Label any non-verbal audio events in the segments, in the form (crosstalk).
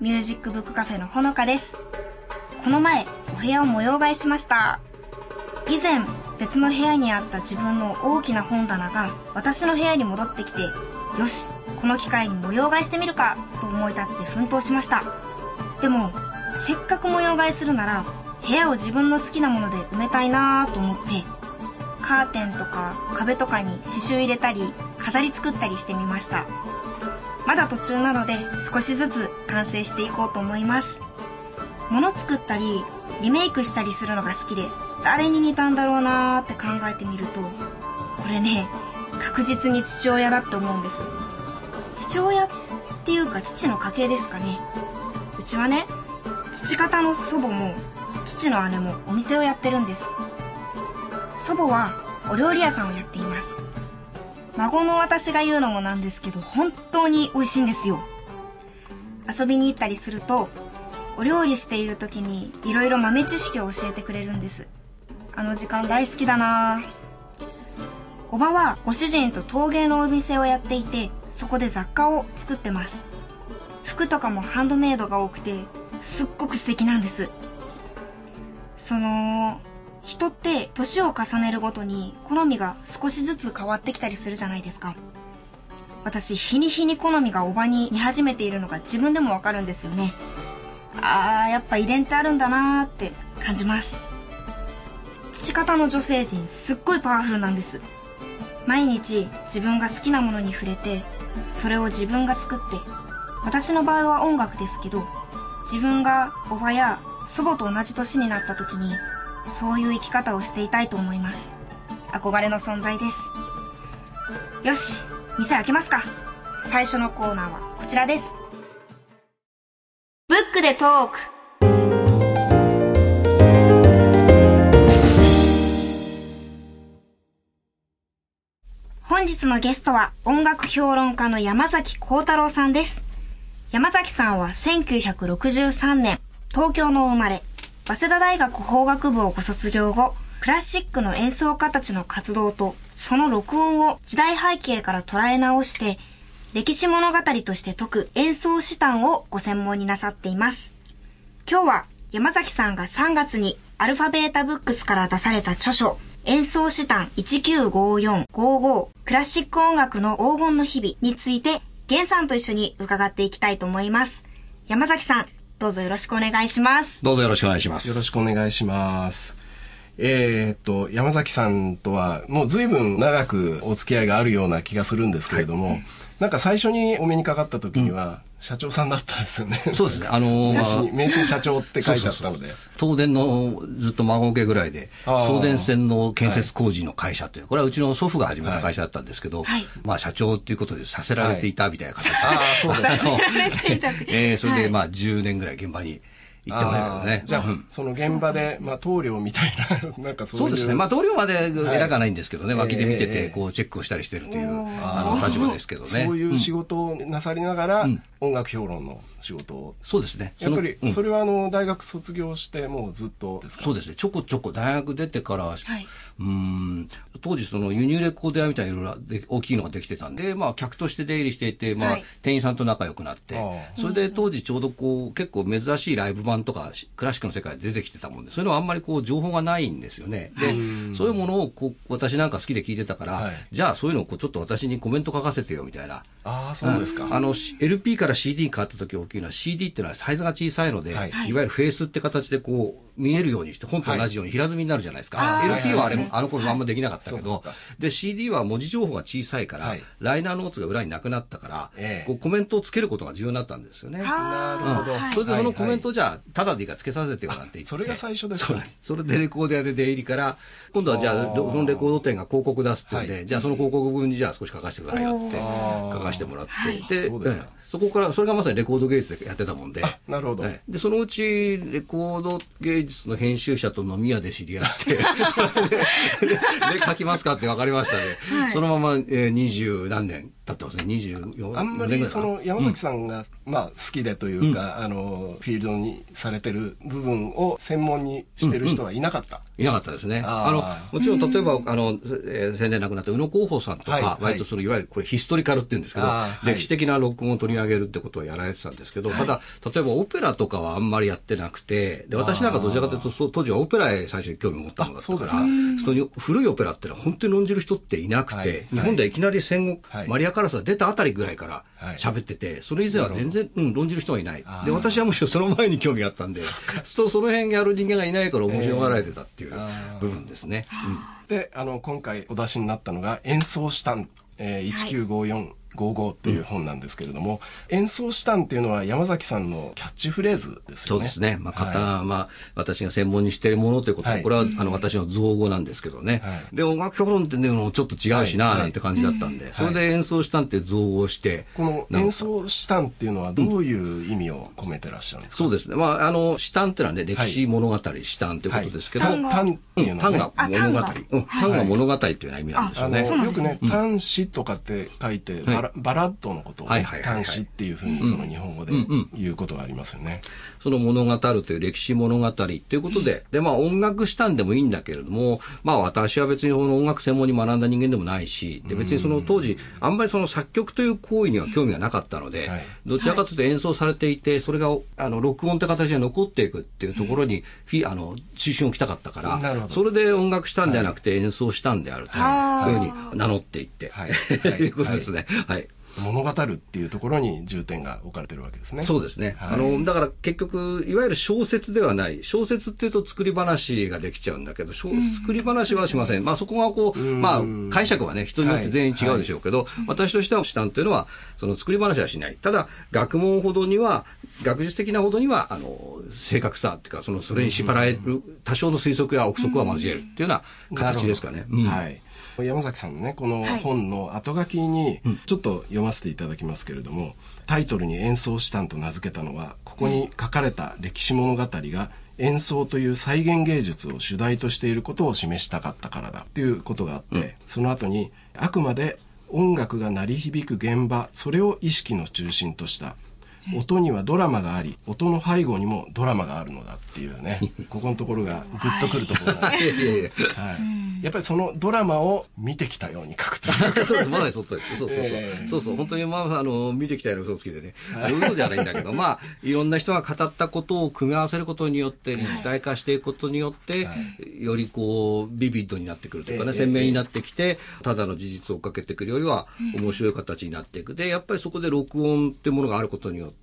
ミュージックブックカフェのほのかです。この前お部屋を模様替えしました。以前別の部屋にあった自分の大きな本棚が私の部屋に戻ってきてよしこの機会に模様替えしてみるかと思い立って奮闘しました。でもせっかく模様替えするなら部屋を自分の好きなもので埋めたいなと思ってカーテンとか壁とかに刺繍入れたり飾り作ったりしてみました。まだ途中なので少しずつ完成していこうと思います。物作ったりリメイクしたりするのが好きで誰に似たんだろうなーって考えてみるとこれね確実に父親だって思うんです。父親っていうか父の家系ですかね。うちはね父方の祖母も父の姉もお店をやってるんです。祖母はお料理屋さんをやっています。孫の私が言うのもなんですけど本当に美味しいんですよ。遊びに行ったりするとお料理している時にいろいろ豆知識を教えてくれるんです。あの時間大好きだな。おばはご主人と陶芸のお店をやっていてそこで雑貨を作ってます。服とかもハンドメイドが多くてすっごく素敵なんです。その人って年を重ねるごとに好みが少しずつ変わってきたりするじゃないですか。私日に日に好みがおばに似始めているのが自分でもわかるんですよね。あーやっぱ遺伝ってあるんだなーって感じます。父方の女性陣すっごいパワフルなんです。毎日自分が好きなものに触れてそれを自分が作って私の場合は音楽ですけど自分がおばや祖母と同じ年になった時にそういう生き方をしていたいと思います。憧れの存在です。よし店開けますか。最初のコーナーはこちらです。ブックでトーク。本日のゲストは音楽評論家の山崎幸太郎さんです。山崎さんは1963年、東京の生まれ、早稲田大学法学部をご卒業後、クラシックの演奏家たちの活動と、その録音を時代背景から捉え直して、歴史物語として解く演奏史談をご専門になさっています。今日は山崎さんが3月にアルファベータブックスから出された著書、演奏史談195455クラシック音楽の黄金の日々について、源さんと一緒に伺っていきたいと思います。山崎さん、どうぞよろしくお願いします。どうぞよろしくお願いします。よろしくお願いします。えーっと、山崎さんとはもう随分長くお付き合いがあるような気がするんですけれども、なんか最初にお目にかかった時には、社長さんだったんですよね。そうですね。あのー、(laughs) まあ名刺社長って書いてあったので。東電のずっと孫受けぐらいで、送電線の建設工事の会社という、これはうちの祖父が始めた会社だったんですけど、はいまあ社長っていうことでさせられていたみたいな形で、ああ、そうですね。えーそれでまあ10年ぐらい現場に行ってもらえるね。じゃあ、うんその現場で、まあ、棟梁みたいな、(laughs) なんかそういう。そうですね。まあ、同僚まで偉くはないんですけどね、はい脇で見てて、ええこう、チェックをしたりしてるという、あの、立場ですけどね。そういう仕ん事をなさりながら、音楽評論の仕事を。そうですね。やっぱりそれはあの、大学卒業してもうずっとですか？そうですね。ちょこちょこ大学出てから、はい。うん当時その輸入レコード屋みたいないろいろで大きいのができてたんで、まあ客として出入りしていて、まあはい。店員さんと仲良くなって。それで当時ちょうどこう結構珍しいライブ版とかクラシックの世界で出てきてたもんで、そういうのはあんまりこう情報がないんですよね。で、そういうものをこう私なんか好きで聞いてたから、はい。じゃあそういうのをこうちょっと私にコメント書かせてよみたいな。ああ、そうですか。あの、し LP から CD に変わった時大きいのは CD っていうのはサイズが小さいので、はい。い、わゆるフェースって形でこう見えるようにして本と同じように平積みになるじゃないですか。はい LP はあれ、はいあの頃あんまできなかったけど、で CD は文字情報が小さいから、はい。ライナーノーツが裏になくなったから、ええ。こうコメントをつけることが重要になったんですよね。なるほど。うん。それでそのコメントじゃあ、ただでいいからつけさせてよなんて言って。それが最初ですかそれでレコード屋で出入りから、今度はじゃあ、そのレコード店が広告出すって言うんで、はい。じゃあその広告分にじゃあ少し書かせてくださいよって書かせしてもらって、はい。でそうですか。ええそこから、それがまさにレコード芸術でやってたもんで。なるほど。ええで、そのうち、レコード芸術の編集者と飲み屋で知り合って、(laughs) で、で書きますかって分かりましたね。そのまま、えー、二十何年経ってますね。二十四あんまりその山崎さんが、まあ好きでというか、あのフィールドにされてる部分を専門にしてる人はいなかった。いなかったですね。あの、もちろん例えば、あの、えー、先年亡くなった宇野広報さんとか、はい。はい割とその、いわゆるこれヒストリカルって言うんですけど、はい。歴史的な録音を取り上げるってことをやられてたんですけど、ただ、例えばオペラとかはあんまりやってなくて、で、私なんかどちらかというと、当時はオペラへ最初に興味を持ったのだったから、あそ古いオペラってのは本当に論じる人っていなくて、はい。日本ではいきなり戦後、はい。マリア・カラスが出たあたりぐらいからはい。喋ってて、それ以前は全然、うん、論じる人はいない。で、私はむしろその前に興味があったんで、そ (laughs) うその辺やる人間がいないから面白がられてたっていう部分ですね。うん。で、あの今回お出しになったのが演奏したん、えー、1954、55っていう本なんですけれども、演奏したんっていうのは山崎さんのキャッチフレーズですよね。そうですね。まあ、型、はまあ、私が専門にしているものということは、はいこれは、あの、私の造語なんですけどね。はい。で、音楽評論っていうのもちょっと違うしな、はい。なんて感じだったんで、それで演奏したんって造語をして、この演奏したんっていうのはどういう意味を込めてらっしゃるんですか、そうですね。まあ、あの、詩単っていうのはね、歴史物語、詩単ということですけど、はい、タンっていうのはね単が、あ物語。単がうん、単が物語。っていうような意味なんですよね。よくね、単詩とかって書いて、バラッドのことをね、はいはいはいはい単詩っていうふうにその日本語で言うことがありますよね。その物語という歴史物語ということで、で、まあ音楽したんでもいいんだけれども、まあ私は別にこの音楽専門に学んだ人間でもないし、で別にその当時、あんまりその作曲という行為には興味がなかったので、はい。どちらかというと演奏されていて、それがあの録音という形で残っていくっていうところに、フィあの、中心を置きたかったから、それで音楽したんではなくて演奏したんであるというふうに名乗っていって、はい。い。(laughs) うことですね。はい物語るっていうところに重点が置かれてるわけですね。そうですね。はいあの、だから結局、いわゆる小説ではない。小説っていうと作り話ができちゃうんだけど、小作り話はしません。まあそこがこう、まあ解釈はね、人によって全員違うでしょうけど、私としては主担というのは、その作り話はしない。ただ、学問ほどには、学術的なほどには、あの、正確さっていうか、その、それに縛られる、多少の推測や憶測は交えるっていうような形ですかね。うんはい。山崎さんのね、この本の後書きに、ちょっと読ませていただきますけれども、タイトルに演奏したんと名付けたのは、ここに書かれた歴史物語が、演奏という再現芸術を主題としていることを示したかったからだっていうことがあって、その後に、あくまで音楽が鳴り響く現場、それを意識の中心とした。(laughs) 音にはドラマがあり、音の背後にもドラマがあるのだっていうね、(laughs) ここのところがグッとくるところなんです。(laughs) いはい、やっぱりそのドラマを見てきたように書くというか。そうです、まさにそうです。そうそうそう。ええ。そうそう、本当にまあ、あの、見てきたような嘘つきでね。嘘じゃないんだけど、まあ、いろんな人が語ったことを組み合わせることによって、立体化していくことによって、よりこう、ビビッドになってくるというかね、ええ。鮮明になってきて、ただの事実を追っかけてくるよりは、面白い形になっていく。で、やっぱりそこで録音っていうものがあることによって、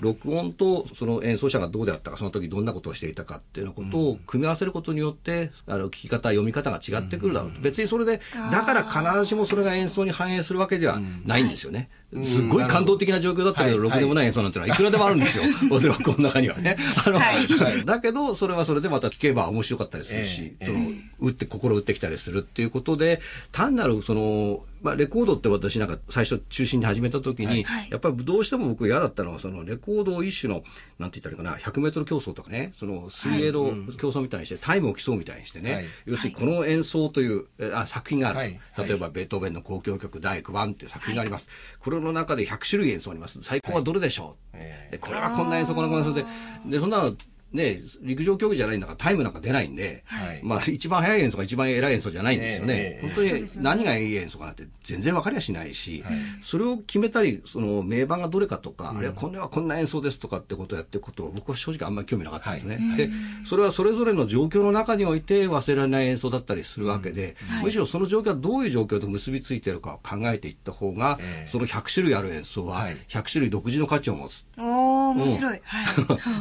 録音とその演奏者がどうであったか、その時どんなことをしていたかっていうようなことを組み合わせることによって、あの、聞き方、読み方が違ってくるだろうと。別にそれで、だから必ずしもそれが演奏に反映するわけではないんですよね。すっごい感動的な状況だったけど、はい。ろくでもない演奏なんてのはい。くらでもあるんですよ。録 (laughs) 音の中にはね。あの、はい。だけど、それはそれでまた聞けば面白かったりするし、その、打って、心打ってきたりするっていうことで、単なるその、まあ、レコードって私なんか最初中心に始めた時に、やっぱりどうしても僕嫌だったのは、そのレコードを一種の、なんて言ったらいいかな、100メートル競争とかね、その水泳の競争みたいにして、タイムを競うみたいにしてね、はい。要するにこの演奏という、えあ作品がある。はい。例えば、ベートーベンの交響曲第9番っていう作品があります。これの中で100種類演奏あります。最高はどれでしょう、えでこれはこんな演奏、こんな演奏で、で、そんなの、ね、陸上競技じゃないんだからタイムなんか出ないんで、はい。まあ一番速い演奏が一番偉い演奏じゃないんですよね。ええ本当に何がいい演奏かなんて全然分かりゃしないし、それを決めたり、その名盤がどれかとか、あるいはこれはこんな演奏ですとかってことをやっていくことを僕は正直あんまり興味なかったんですね。で、それはそれぞれの状況の中において忘れられない演奏だったりするわけで、むしろその状況はどういう状況と結びついているかを考えていった方が、ええ。その100種類ある演奏ははい。100種類独自の価値を持つ。おー、面白い。はい。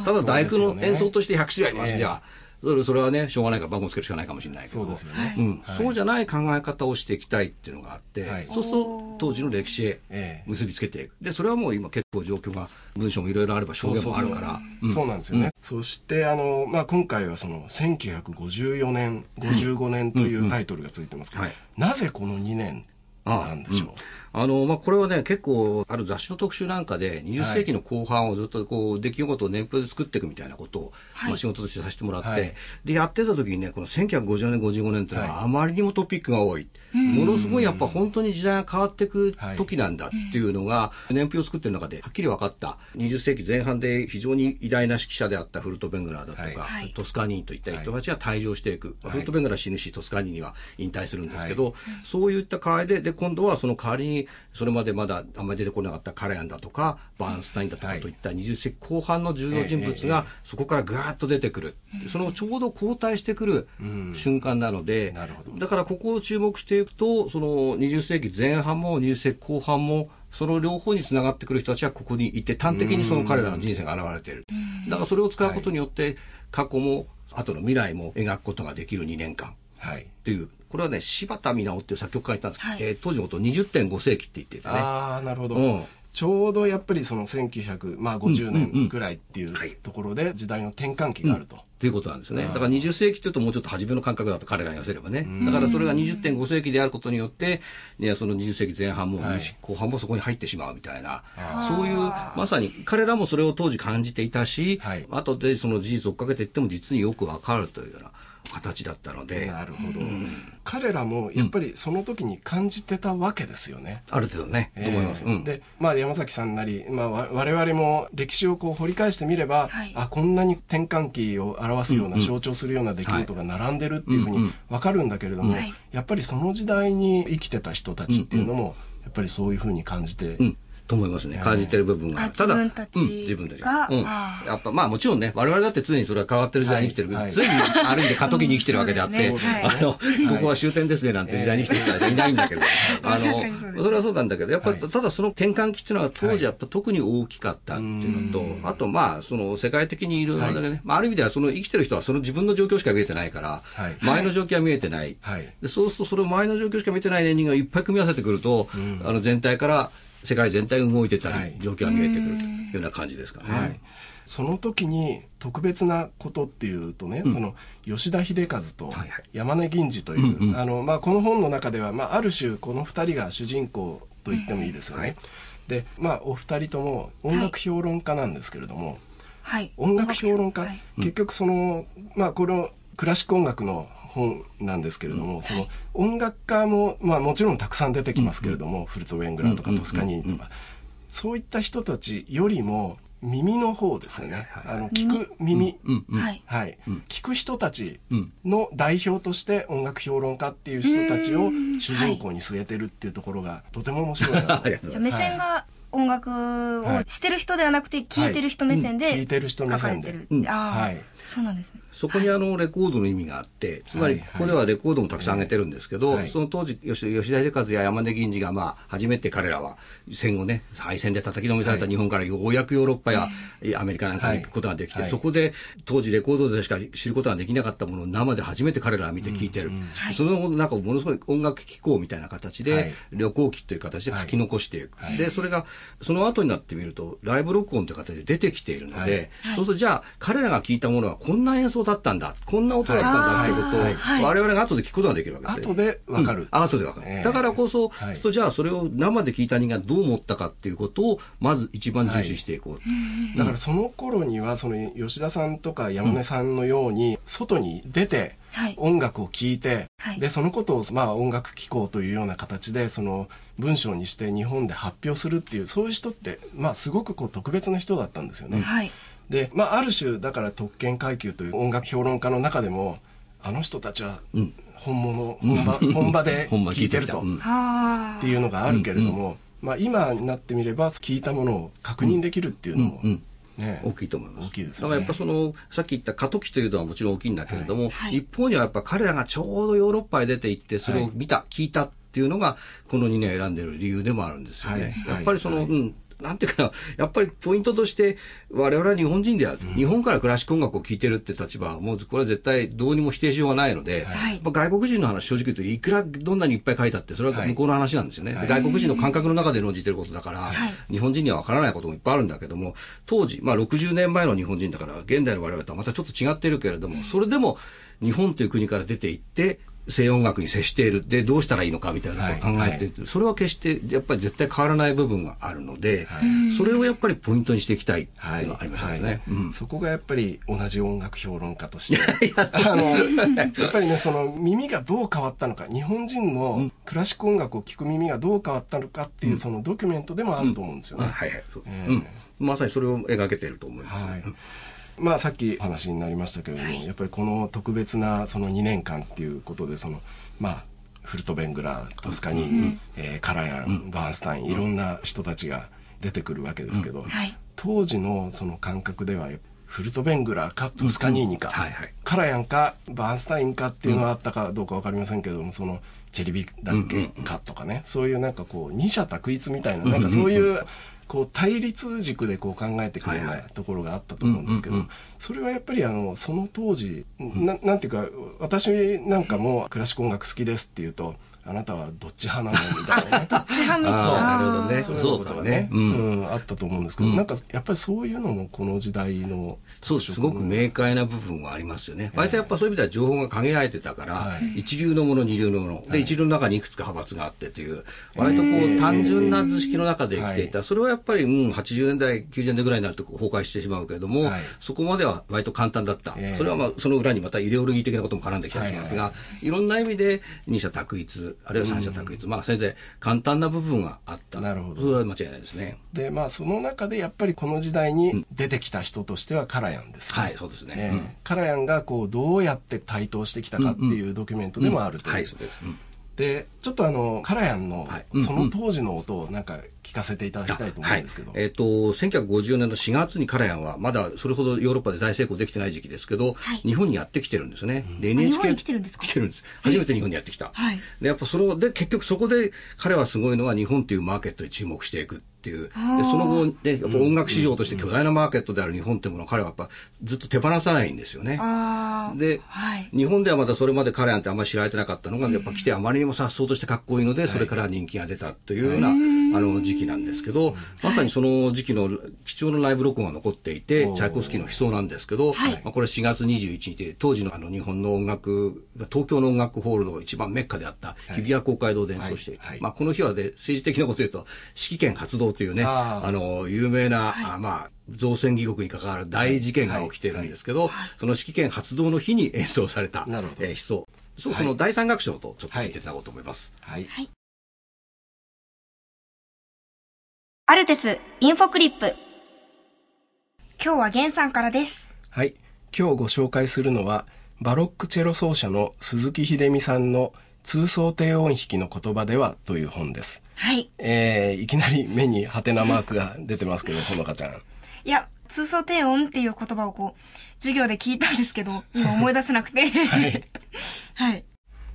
ただ大工の演奏として100種類あります、ええじゃあ。それそれはね、しょうがないから番号つけるしかないかもしれないけど。そうですよね。うんはいそうじゃない考え方をしていきたいっていうのがあって、はいそうすると当時の歴史へええ結びつけていく。で、それはもう今結構状況が、文章もいろいろあれば証言もあるから。うんそうなんですよね。そして、あの、まあ、今回はその、1954年、55年というタイトルがついてますけど、はいなぜこの2年なんでしょう、あの、まあ、これはね、結構、ある雑誌の特集なんかで、20世紀の後半をずっとこう、出来事を年表で作っていくみたいなことを、はい。まあ、仕事としてさせてもらって、はい。で、やってた時にね、この1950年、55年っていうのはあまりにもトピックが多い。ものすごいやっぱ本当に時代が変わっていく時なんだっていうのが、年表を作ってる中ではっきり分かった。20世紀前半で非常に偉大な指揮者であったフルトベングラーだとか、はい。トスカーニーといった人たちが退場していく。フルトベングラー死ぬし、トスカーニーには引退するんですけど、そういった代わりで、で、今度はその代わりに、それまでまだあんまり出てこなかったカレアンだとか、バーンスタインだとかといった20世紀後半の重要人物が、そこからぐーっと出てくる。そのちょうど交代してくる瞬間なので、だからここを注目していくと、その20世紀前半も20世紀後半も、その両方につながってくる人たちはここにいて、端的にその彼らの人生が現れている。だからそれを使うことによって、過去も後の未来も描くことができる2年間。はい。っていう、これはね、柴田美直っていう作曲家がいたんですけど、はいえー当時のことを20.5世紀って言っていてね。ああ、なるほど。うんちょうどやっぱりその1950、まあ、50年ぐらいっていうはいところで時代の転換期があると。ということなんですね。だから20世紀っていうともうちょっと初めの感覚だと彼らに言わせればね。だからそれが20.5世紀であることによって、いやその20世紀前半も20世紀後半もそこに入ってしまうみたいな、そういう、まさに彼らもそれを当時感じていたし、はい。後でその事実を追っかけていっても実によくわかるというような形だったので、なるほど。彼らもやっぱりその時に感じてたわけですよね。ある程度ね、と思います。うん。で、まあ、山崎さんなり、まあ、わ我々も歴史をこう掘り返してみれば、はいあこんなに転換期を表すような、象徴するような出来事が並んでるっていうふうに分かるんだけれども、はいやっぱりその時代に生きてた人たちっていうのも、やっぱりそういうふうに感じて、うん。と思いますね。感じてる部分が。あただ、自分たちうん自分たちが。うん。やっぱ、まあもちろんね、我々だって常にそれは変わってる時代に生きてる。はいはい。常にある意味で過渡期に生きてるわけであって、あの、(laughs) ここは終点ですねなんて時代に生きてる人はい。ないんだけど、あの、すそれはそうなんだけど、やっぱ、はい。ただその転換期っていうのは当時やっぱ特に大きかったっていうのと、あとまあ、その世界的にいろいろだけね、まあある意味ではその生きてる人はその自分の状況しか見えてないから、はい。前の状況は見えてない。そうするとそれを前の状況しか見てない年人がいっぱい組み合わせてくると、あの全体から世界全体が動いてたり、はい。状況が見えてくるというような感じですかね。はい、その時に特別なことっていうとね、その吉田秀和とはいはい。山根銀次という、あのまあ、この本の中では、まあ、ある種この2人が主人公と言ってもいいですよね。でまあお二人とも音楽評論家なんですけれども、はい。音楽評論家、はい。結局そのまあこのクラシック音楽の本なんですけれども、その音楽家も、まあ、もちろんたくさん出てきますけれども、フルトウェングラーとかトスカニーとか、そういった人たちよりも耳の方ですよね、あの聞く耳、はい。はい、聞く人たちの代表として音楽評論家っていう人たちを主人公に据えてるっていうところがとても面白いなと (laughs) じゃあ目線が音楽をしてる人ではなくて、聞いてる人目線で、はい聞いてる人目線で。はいそうなんですね。そこにあのレコードの意味があって、つまりはい。ここではレコードもたくさん上げてるんですけど、はい。その当時吉吉田秀和や山根銀次がまあ初めて彼らは戦後ね敗戦で叩きのめされた日本からようやくヨーロッパやアメリカなんかに行くことができて、はい。そこで当時レコードでしか知ることができなかったものを生で初めて彼らは見て聞いてる、そのなんかものすごい音楽機構みたいな形で、はい。旅行機という形で書き残していく、でそれがその後になってみるとライブ録音という形で出てきているので、そうするとじゃあ彼らが聞いたものはこんな演奏だったんだ。こんな音だったんだっていうことを、はい。はい。我々が後で聞くことができるわけです。よ。後でわかる、うん。後でわかる、ええ。だからこそ、はい。じゃあそれを生で聞いた人間がどう思ったかっていうことをまず一番重視していこう、だからその頃にはその吉田さんとか山根さんのように外に出てはい。音楽を聴いて、はい。でそのことをまあ音楽機構というような形でその文章にして日本で発表するっていうそういう人ってまあすごくこう特別な人だったんですよね。はい。でまあある種だから特権階級という音楽評論家の中でもあの人たちは本物、本場本場で本場聴いてると。うん。はあ。っていうのがあるけれども、まあ今になってみれば聞いたものを確認できるっていうのも、うんね。大きいと思います。大きいですよね。だからやっぱその、さっき言った過渡期というのはもちろん大きいんだけれども、はい。一方にはやっぱ彼らがちょうどヨーロッパへ出て行って、それを見た、聞いたっていうのが、この2年選んでる理由でもあるんですよね。はい。やっぱりその、はい。うん、なんていうかな、やっぱりポイントとして、我々は日本人である、日本からクラシック音楽を聴いてるって立場は、もうこれは絶対どうにも否定しようがないので、はい。外国人の話正直言うと、いくらどんなにいっぱい書いたって、それははい。向こうの話なんですよね。で外国人の感覚の中で論じてることだから、日本人には分からないこともいっぱいあるんだけども、当時、まあ60年前の日本人だから、現代の我々とはまたちょっと違っているけれども、それでも日本という国から出て行って、西洋音楽に接している。でどうしたらいいのかみたいなことを考えて、はい。はい、それは決してやっぱり絶対変わらない部分があるので、はい、それをやっぱりポイントにしていきたいっていうのがありましたね、うん、そこがやっぱり同じ音楽評論家として。(laughs) あのやっぱりねその耳がどう変わったのか日本人のクラシック音楽を聴く耳がどう変わったのかっていう、そのドキュメントでもあると思うんですよね。まさにそれを描けていると思います。はいまあ、さっき話になりましたけれども、はい、やっぱりこの特別なその2年間っていうことでそのまあフルトベングラートスカニーニ、うん、えー、カラヤン、うん、バーンスタインいろんな人たちが出てくるわけですけど、うん。はい、当時のその感覚ではフルトベングラーかトスカニーニか、はいはい、カラヤンかバーンスタインかっていうのはあったかどうか分かりませんけどもそのチェリビだっけかとかね、そういうなんかこう二者択一みたいななんかそういうこう対立軸でこう考えてくるようなところがあったと思うんですけど、それはやっぱりあのその当時ななんていうか私なんかもクラシック音楽好きですっていうとあなたはどっち派なの？みたいな、ね、どっち派みたいな。なるほどね。そういうことがね、うん、うん、あったと思うんですけど、うん、なんかやっぱりそういうのもこの時代のそうす。ごく明快な部分はありますよね。割とやっぱそういう意味では情報が限られてたから、一流のもの、二流のもの、で、一流の中にいくつか派閥があってという、割とこう単純な図式の中で生きていた。それはやっぱり、うん、80年代、90年代ぐらいになると崩壊してしまうけれども、そこまでは割と簡単だった。それはまあ、その裏にまたイデオロギー的なことも絡んできたりしますが、いろんな意味で二者択一、あるいは三者択一、まあ、先生、簡単な部分があった。なるほど。それは間違いないですね。で、まあ、その中でやっぱりこの時代に出てきた人としてはカラヤンです、ね、はい、そうですね、えー、カラヤンがこうどうやって台頭してきたかっていうドキュメントでもあるという。はい、そうです。でちょっとあのカラヤンのその当時の音をなんか聞かせていただきたいと思うんですけど、はい、えっ、ー、と1950年の4月にカラヤンはまだそれほどヨーロッパで大成功できてない時期ですけど、はい、日本にやってきてるんですね、で NHK に来てるんですか？来てるんです。初めて日本にやってきた、はい、でやっぱそので結局そこで彼はすごいのは日本っていうマーケットに注目していくっていう。で、その後、ね、やっぱ音楽市場として巨大なマーケットである日本っていうものを彼はやっぱずっと手放さないんですよね。で、はい、日本ではまだそれまで彼なんてあんまり知られてなかったのが、やっぱ来てあまりにも颯爽としてかっこいいので、それから人気が出たというような、あの時期なんですけど、まさにその時期の貴重なライブ録音が残っていて、チャイコフスキーの悲壮なんですけど、まあ、これ4月21日、当時のあの日本の音楽、東京の音楽ホールの一番メッカであった日比谷公会堂で演奏していて、まあこの日はで政治的なこと言うと、指揮権発動というね、あの、有名な、はい、あまあ、造船義国に関わる大事件が起きてるんですけど、その指揮権発動の日に演奏された、なるほどえー、悲壮。そう、その第三楽章とちょっと聞いていただこうと思います。はい。はい、アルテスインフォクリップ。今日はゲンさんからです。はい。今日ご紹介するのは、バロックチェロ奏者の鈴木秀美さんの通奏低音弾きの言葉ではという本です。はい。えー、いきなり目にハテナマークが出てますけど、ほのかちゃん。いや、通奏低音っていう言葉をこう、授業で聞いたんですけど、今思い出せなくて。はい。(laughs) はい。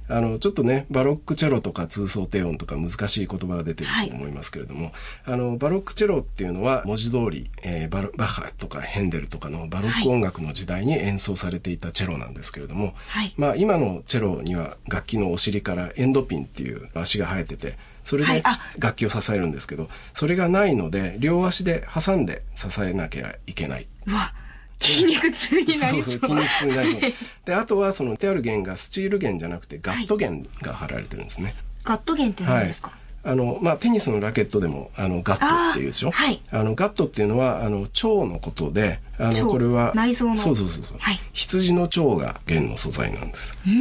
あの、ちょっとね、バロックチェロとか通奏低音とか難しい言葉が出てると思いますけれども、はい、あの、バロックチェロっていうのは文字通り、えー、ババッハとかヘンデルとかのバロック音楽の時代に演奏されていたチェロなんですけれども、はい、まあ今のチェロには楽器のお尻からエンドピンっていう足が生えてて、それで楽器を支えるんですけど、それがないので、両足で挟んで支えなきゃいけない。うわ筋肉痛になりそう。そうそう、筋肉痛になりそう。で、あとはその手ある弦がスチール弦じゃなくてガット弦が貼られてるんですね。ガット弦って何ですか、はいあの、まあ、テニスのラケットでも、あの、ガットっていうでしょ？はい。あの、ガットっていうのは、あの、腸のことで、あの、これは、内臓の。そうそうそうそう。はい。羊の腸が弦の素材なんです。うんう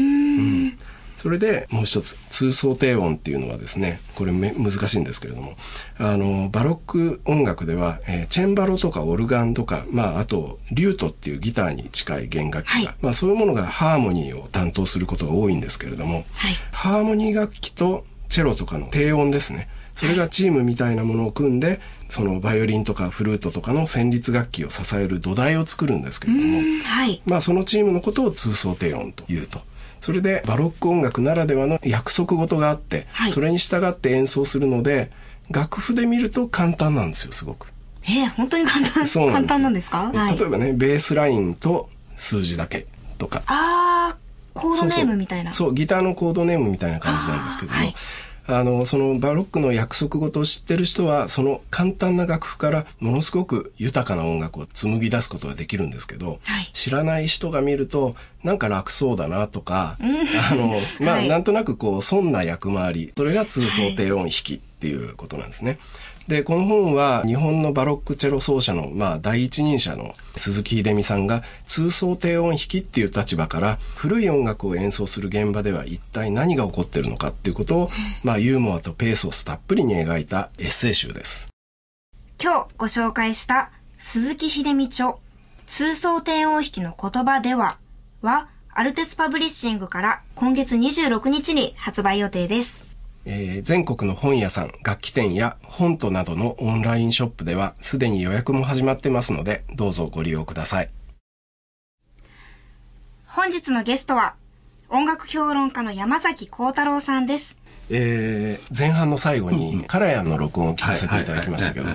んそれでもう一つ、通奏低音っていうのはですね、これめ難しいんですけれども、あの、バロック音楽では、えー、チェンバロとかオルガンとか、まあ、あと、リュートっていうギターに近い弦楽器が、はい、まあ、そういうものがハーモニーを担当することが多いんですけれども、はい、ハーモニー楽器とチェロとかの低音ですね。それがチームみたいなものを組んで、そのバイオリンとかフルートとかの旋律楽器を支える土台を作るんですけれども、はい、まあそのチームのことを通奏低音というと。それでバロック音楽ならではの約束事があって、はい、それに従って演奏するので、楽譜で見ると簡単なんですよ、すごく。えー、本当に簡単そう簡単なんですか、はい、例えばね、ベースラインと数字だけとか。ああ、コードネームみたいな。そうギターのコードネームみたいな感じなんですけども、はい、あの、そのバロックの約束事を知ってる人は、その簡単な楽譜からものすごく豊かな音楽を紡ぎ出すことができるんですけど、はい、知らない人が見ると、なんか楽そうだなとか、あの、まあ、はい、なんとなくこう、そんな役回り、それが通奏低音弾きっていうことなんですね。で、この本は日本のバロックチェロ奏者の、まあ、第一人者の鈴木秀美さんが通奏低音弾きっていう立場から古い音楽を演奏する現場では一体何が起こってるのかっていうことを、まあ、ユーモアとペースをたっぷりに描いたエッセイ集です。今日ご紹介した鈴木秀美著通奏低音弾きの言葉でははアルテスパブリッシングから今月26日に発売予定です。えー、全国の本屋さん、楽器店や本となどのオンラインショップではすでに予約も始まってますので、どうぞご利用ください。本日のゲストは、音楽評論家の山崎幸太郎さんです。えー、前半の最後に、カラヤンの録音を聞かせていただきましたけど、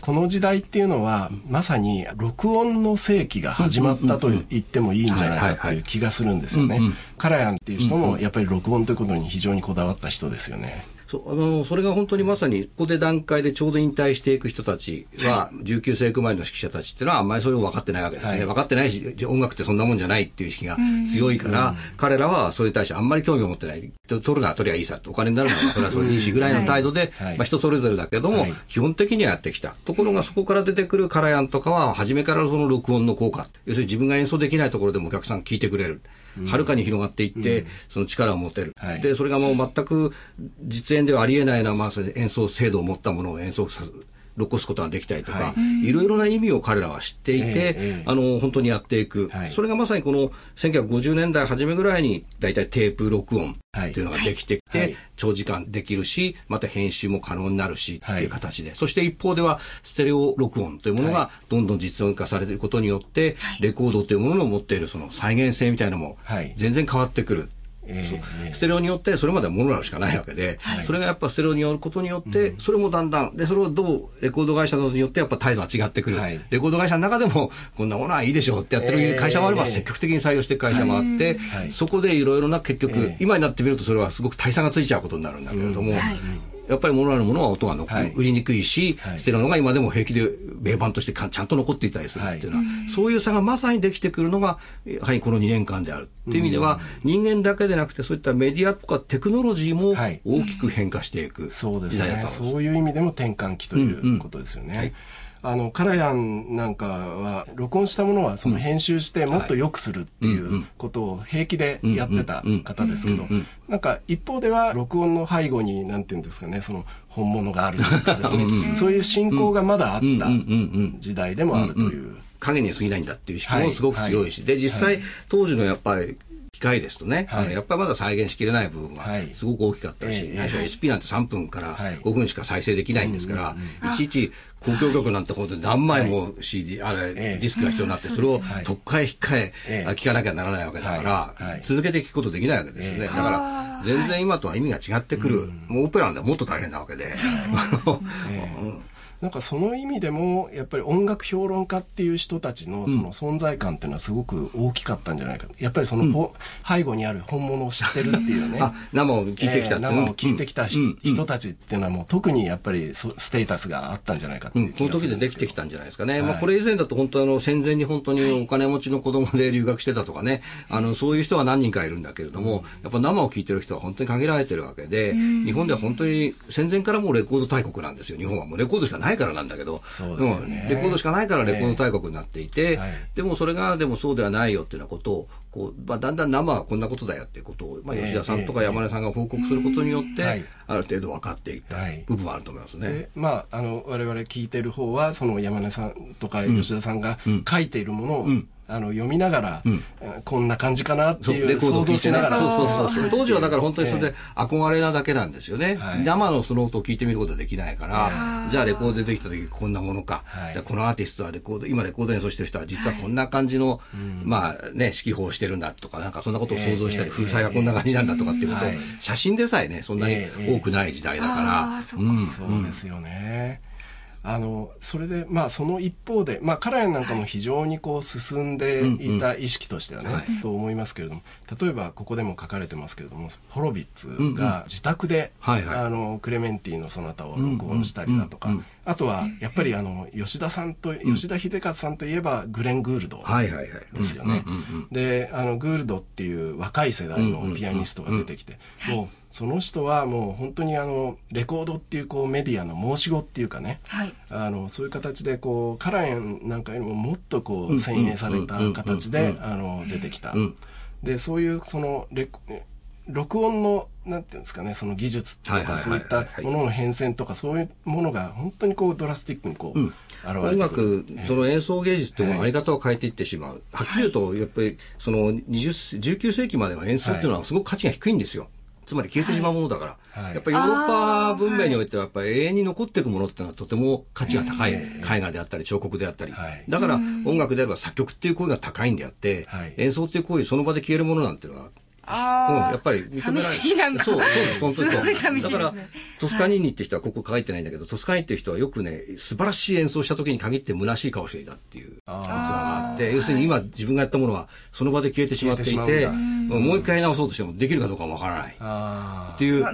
この時代っていうのは、まさに録音の世紀が始まったと言ってもいいんじゃないかっていう気がするんですよね。カラヤンっていう人もやっぱり録音ということに非常にこだわった人ですよね。そうあのそれが本当にまさにここで段階でちょうど引退していく人たちは、19世紀前の指揮者たちっていうのはあんまりそれを分かってないわけですね、はい、分かってないし音楽ってそんなもんじゃないっていう意識が強いから、彼らはそれに対してあんまり興味を持ってない。取るなら取りゃいいさお金になるならそれはそれでいいしぐらいの態度で、はい、まあ、人それぞれだけども、はい、基本的にはやってきた。ところがそこから出てくるカラヤンとかは初めからその録音の効果。要するに自分が演奏できないところでもお客さん聞いてくれる。はるかに広がっていって、その力を持てる、はい、でそれがもう全く実演ではありえないな、まあ、演奏精度を持ったものを演奏さ残すことができたりとか、はい、いろいろな意味を彼らは知っていて、えー、あの本当にやっていく、はい、それがまさにこの1950年代初めぐらいに大体テープ録音っていうのができてきて、はい、長時間できるしまた編集も可能になるしっていう形で、そして一方ではステレオ録音というものがどんどん実音化されていることによって、レコードというものの持っているその再現性みたいなのも全然変わってくる。ステレオによってそれまではモノラルしかないわけで、はい、それがやっぱステレオによることによって、それもだんだんでそれをどうレコード会社などによってやっぱ態度は違ってくる、はい、レコード会社の中でもこんなものはいいでしょうってやってる会社もあれば積極的に採用していく会社もあって、そこでいろいろな結局、今になってみるとそれはすごく大差がついちゃうことになるんだけれども、やっぱりモノラルのものは音が残、はい、売りにくいし、はい、ステレオのが今でも平気で名盤としてちゃんと残っていたりするっていうのは、はい、そういう差がまさにできてくるのが、やはりこの2年間である。っていう意味では、人間だけでなくて、そういったメディアとかテクノロジーも大きく変化していく、そうですね。そういう意味でも転換期ということですよね。うんうんあの、カラヤンなんかは、録音したものはその編集してもっと良くするっていうことを平気でやってた方ですけど、なんか一方では録音の背後に、なんていうんですかね、その本物があるとかですね、そういう信仰がまだあった時代でもあるという。影に過ぎないんだっていう意識もすごく強いし、で、実際、当時のやっぱり、機械ですとね、はい、やっぱりまだ再現しきれない部分がすごく大きかったし、はい、SP なんて3分から5分しか再生できないんですから、いちいち公共曲なんて本当に何枚も CD、あれ、ディスクが必要になって、それを特化へ引っかえ、聞かなきゃならないわけだから、続けて聞くことできないわけですよね。だから、全然今とは意味が違ってくる。もうオペラなんてもっと大変なわけで。(laughs) なんかその意味でもやっぱり音楽評論家っていう人たちのその存在感っていうのはすごく大きかったんじゃないか。やっぱりその、うん、背後にある本物を知ってるっていうね。(laughs) 生を聞いてきた、えー、生を聞いてきた、うん、人たちっていうのはもう特にやっぱりステータスがあったんじゃないかっていうこの時でできてきたんじゃないですかね、はい、まあ、これ以前だと本当あの戦前に本当にお金持ちの子供で留学してたとかね。あのそういう人は何人かいるんだけれども、やっぱ生を聞いてる人は本当に限られてるわけで、日本では本当に戦前からもうレコード大国なんですよ。日本はもうレコードしかないからなんだけど。そうですよね、レコードしかないからレコード大国になっていて、はい、でもそれがでもそうではないよっていうようなことをこう、まあ、だんだん生はこんなことだよっていうことを、まあ、吉田さんとか山根さんが報告することによって、ある程度分かっていった部分はあると思いますね。まあ、あの我々聞いてる方はその山根さんとか吉田さんが書いているものを、うんあの読みながら、うん、こんな感じかなっていう想像しながら。そうそうそう。当時はだから本当にそれで憧れなだけなんですよね、生のその音を聞いてみることはできないから、じゃあレコードでできた時こんなものか、じゃあこのアーティストはレコード今レコード演奏してる人は実はこんな感じの、まあね指揮法をしてるんだとかなんかそんなことを想像したり、風采がこんな感じなんだとかっていうことを、写真でさえねそんなに多くない時代だから、そうですよね、あの、それで、まあ、その一方で、まあ、カラヤンなんかも非常にこう、進んでいた意識としてはね、はい。と思いますけれども、例えば、ここでも書かれてますけれども、ホロビッツが自宅で、はいはい。あの、クレメンティのそなたを録音したりだとか、あとは、やっぱりあの、吉田さんと、吉田秀勝さんといえば、グレン・グールド。ですよねうんうんうん。で、あの、グールドっていう若い世代のピアニストが出てきて、もう、その人はもう本当にあの、レコードっていうこうメディアの申し子っていうかね、はい。あの、そういう形でこう、カラエンなんかよりももっとこう、先鋭された形で、あの、出てきた。で、そういうその、レコ録音の、なんていうんですかね、その技術とか、そういったものの変遷とか、そういうものが本当にこう、ドラスティックにこう、現れ音てくる。楽、その演奏芸術っていうのはあり方を変えていってしまう。はっきり言うと、やっぱり、その20、19世紀までは演奏っていうのはすごく価値が低いんですよ。つまり消えてしまうものだから。はいやっぱりヨーロッパ文明においては、やっぱり永遠に残っていくものっていうのはとても価値が高い。絵画であったり、彫刻であったり。はいだから、音楽であれば作曲っていう声が高いんであって、はい演奏っていう声、その場で消えるものなんていうのは、あうん、やっぱり認められ寂しいなんかそう、そうです、本当にそうすごい寂しいですね。だから、トスカニーニって人はここ書いてないんだけど、トスカニーって人はよくね、素晴らしい演奏した時に限って虚しい顔していたっていう逸話があって、要するに今自分がやったものはその場で消えてしまっていて、てうもう一回直そうとしてもできるかどうかわからない。あっていう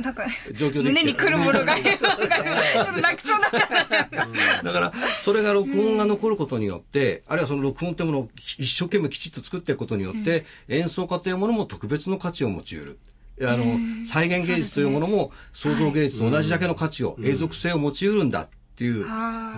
状況で胸に来るものが、(laughs) ちょっと泣きそうだった。だから、それが録音が残ることによって、あるいはその録音というものを一生懸命きちっと作っていくことによって、演奏家というものも特別の価値を持ち得る。あの、再現芸術というものも創造芸術と同じだけの価値を、永続性を持ち得るんだっていう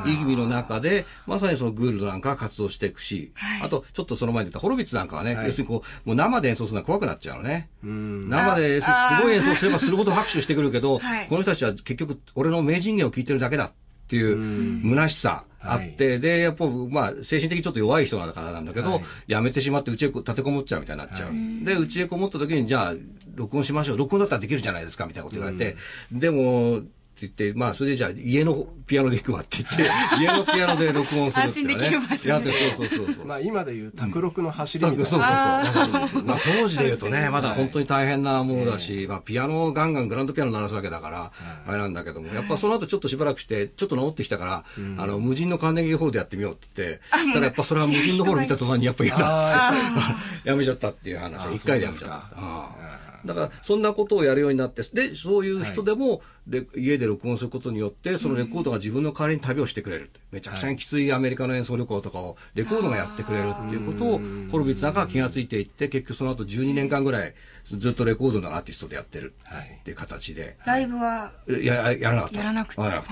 意味の中で、まさにそのグールドなんかが活動していくし、あと、ちょっとその前に言ったホロビッツなんかはね、要するにこう、もう生で演奏するのは怖くなっちゃうのね。生で演奏すごい演奏すればするほど拍手してくるけど、はい。この人たちは結局俺の名人芸を聞いてるだけだっていう虚しさあって、で、やっぱ、まあ、精神的にちょっと弱い人だからなんだけど、はい。やめてしまって、うちへ立てこもっちゃうみたいになっちゃう。で、うちへこもった時に、じゃあ、録音しましょう。録音だったらできるじゃないですか、みたいなこと言われて、でも、って言って、まあ、それでじゃあ、家のピアノで行くわって言って、(laughs) 家のピアノで録音するっていう、ね。安心できる場所やって、そうそうそうそう。(laughs) まあ今でいう卓録の走りみたいそうそうそう。な。まあ当時で言うとね、まだ本当に大変なものだし、まあピアノをガンガングランドピアノ鳴らすわけだから、あれなんだけども、やっぱその後ちょっとしばらくして、ちょっと治ってきたから、あの、無人のカーネギーホールでやってみようって言って、そしたらやっぱそれは無人のホール見た途端にやっぱ嫌だって、(laughs) やめちゃったっていう話。あ一回でやめちゃった。そうですかああだから、そんなことをやるようになって、で、そういう人でも、レ家で録音することによって、そのレコードが自分の代わりに旅をしてくれる。めちゃくちゃにきついアメリカの演奏旅行とかを、レコードがやってくれるっていうことを、ホロビッツなんかは気がついていって、結局その後12年間ぐらい、ずっとレコードのアーティストでやってるはいっていう形で。ライブは、や、やらなかった。やらなくて。やらなく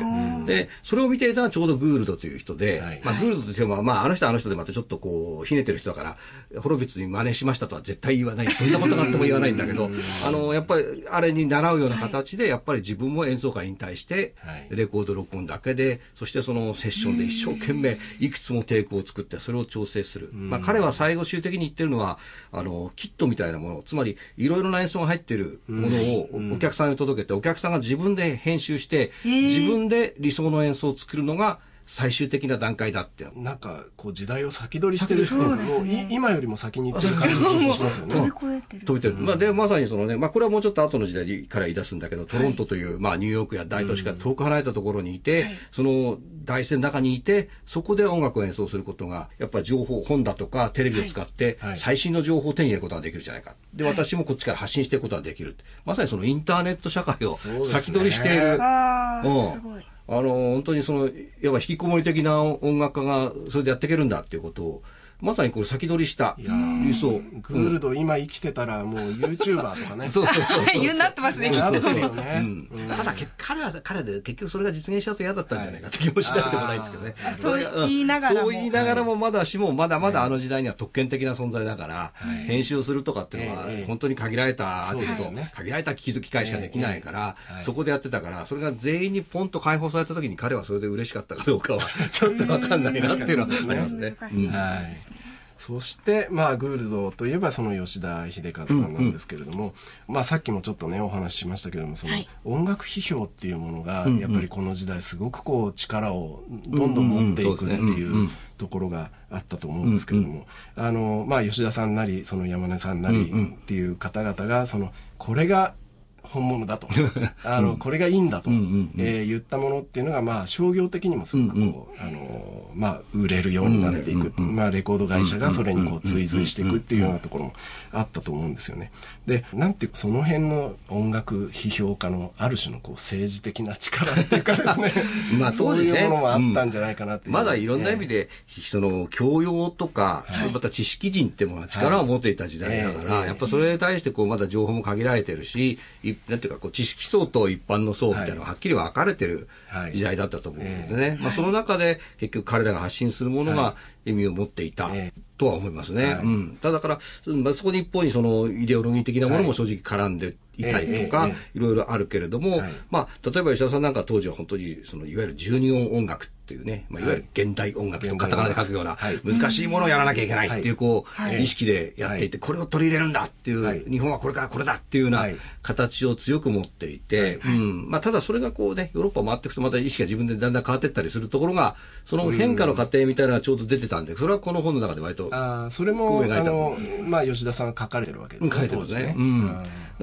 て。で、それを見ていたのはちょうどグールドという人で、はい。まあ、グールドとしても、まあ、あの人はあの人でまたちょっとこう、ひねてる人だから、ホロビッツに真似しましたとは絶対言わない。どんなことがあっても言わないんだけど、あの、やっぱり、あれに習うような形で、やっぱり自分も演奏会引退してはい、レコード録音だけで、そしてそのセッションで一生懸命、いくつもテイクを作って、それを調整する。まあ、彼は最後終的に言ってるのは、あの、キットみたいなもの、つまり、いろいろな演奏が入ってるものをお客さんに届けて、お客さんが自分で編集して、自分で理想の演奏を作るのが最終的な段階だって。なんか、こう時代を先取りしてるっていうね今よりも先に行ってる感じがしますよ飛びね。越えてる。飛びてる。まあ、で、まさにそのね、まあ、これはもうちょっと後の時代から言い出すんだけど、トロントという、まあ、ニューヨークや大都市から遠く離れたところにいて、その大戦の中にいて、そこで音楽を演奏することが、やっぱり情報、本だとかテレビを使ってはい、最新の情報を手に入れることができるじゃないか。で、私もこっちから発信していくことができる。まさにそのインターネット社会を先取りしている。あうんあ、すごい。あの、本当にその、やっぱ引きこもり的な音楽家がそれでやっていけるんだっていうことを、まさにこれ先取りした理想。グールド今生きてたらもう YouTuber とかね。(laughs) そうそうそうそう。言うなってますね、きっと。ただけ、彼は、彼で結局それが実現しちゃうと嫌だったんじゃないかって気もしないでもないんですけどね。あそう言いながらもそう言いながらも、まだしも、まだまだあの時代には特権的な存在だから、編集するとかっていうのはええ、本当に限られたアーティスト限られた機会しかできないからええ、そこでやってたから、それが全員にポンと解放された時に彼はそれで嬉しかったかどうかは、ちょっとわかんないなっていうのはありますね。難しい。はい。そして、まあ、グールドといえば、その吉田秀和さんなんですけれども、まあ、さっきもちょっとね、お話ししましたけれども、その、はい。音楽批評っていうものが、やっぱりこの時代、すごくこう、力をどんどん持っていくっていうところがあったと思うんですけれども、あの、まあ、吉田さんなり、その山根さんなりっていう方々が、その、これが、本物だと。(laughs) あの、これがいいんだと、えー言ったものっていうのが、まあ、商業的にもすごくこう、あの、まあ、売れるようになっていく。まあ、レコード会社がそれにこう追随していくっていうようなところもあったと思うんですよね。で、なんていうか、その辺の音楽批評家のある種のこう政治的な力っていうかですね。(laughs) まあ当時ね。そういうものもあったんじゃないかなっていう。まだいろんな意味で、その教養とか、また知識人ってものは力を持っていた時代だから、はい。ええ。やっぱそれに対してこうまだ情報も限られてるし、いなんていうかこう知識層と一般の層みたいなのがはっきり分かれてるはい。時代だったと思うんですね。まあその中で結局彼らが発信するものが意味を持っていたえとは思いますね。はい。うん。ただだから、うんまあ、そこに一方にそのイデオロギー的なものも正直絡んでいたりとか、いろいろあるけれども、はい。まあ、例えば吉田さんなんか当時は本当に、その、いわゆる十二音音楽っていうね、まあ、い。わゆる現代音楽とカタカナで書くようなはい、難しいものをやらなきゃいけないっていう、こう、はい。意識でやっていて、これを取り入れるんだっていう、はい。日本はこれからこれだっていうようなはい。形を強く持っていて、うん。まあ、ただそれがこうね、ヨーロッパ回っていくとまた意識が自分でだんだん変わっていったりするところが、その変化の過程みたいなのがちょうど出てたんで、それはこの本の中で割とあーそれも、あの、まあ、吉田さんが書かれてるわけですね。書いてますね。うん。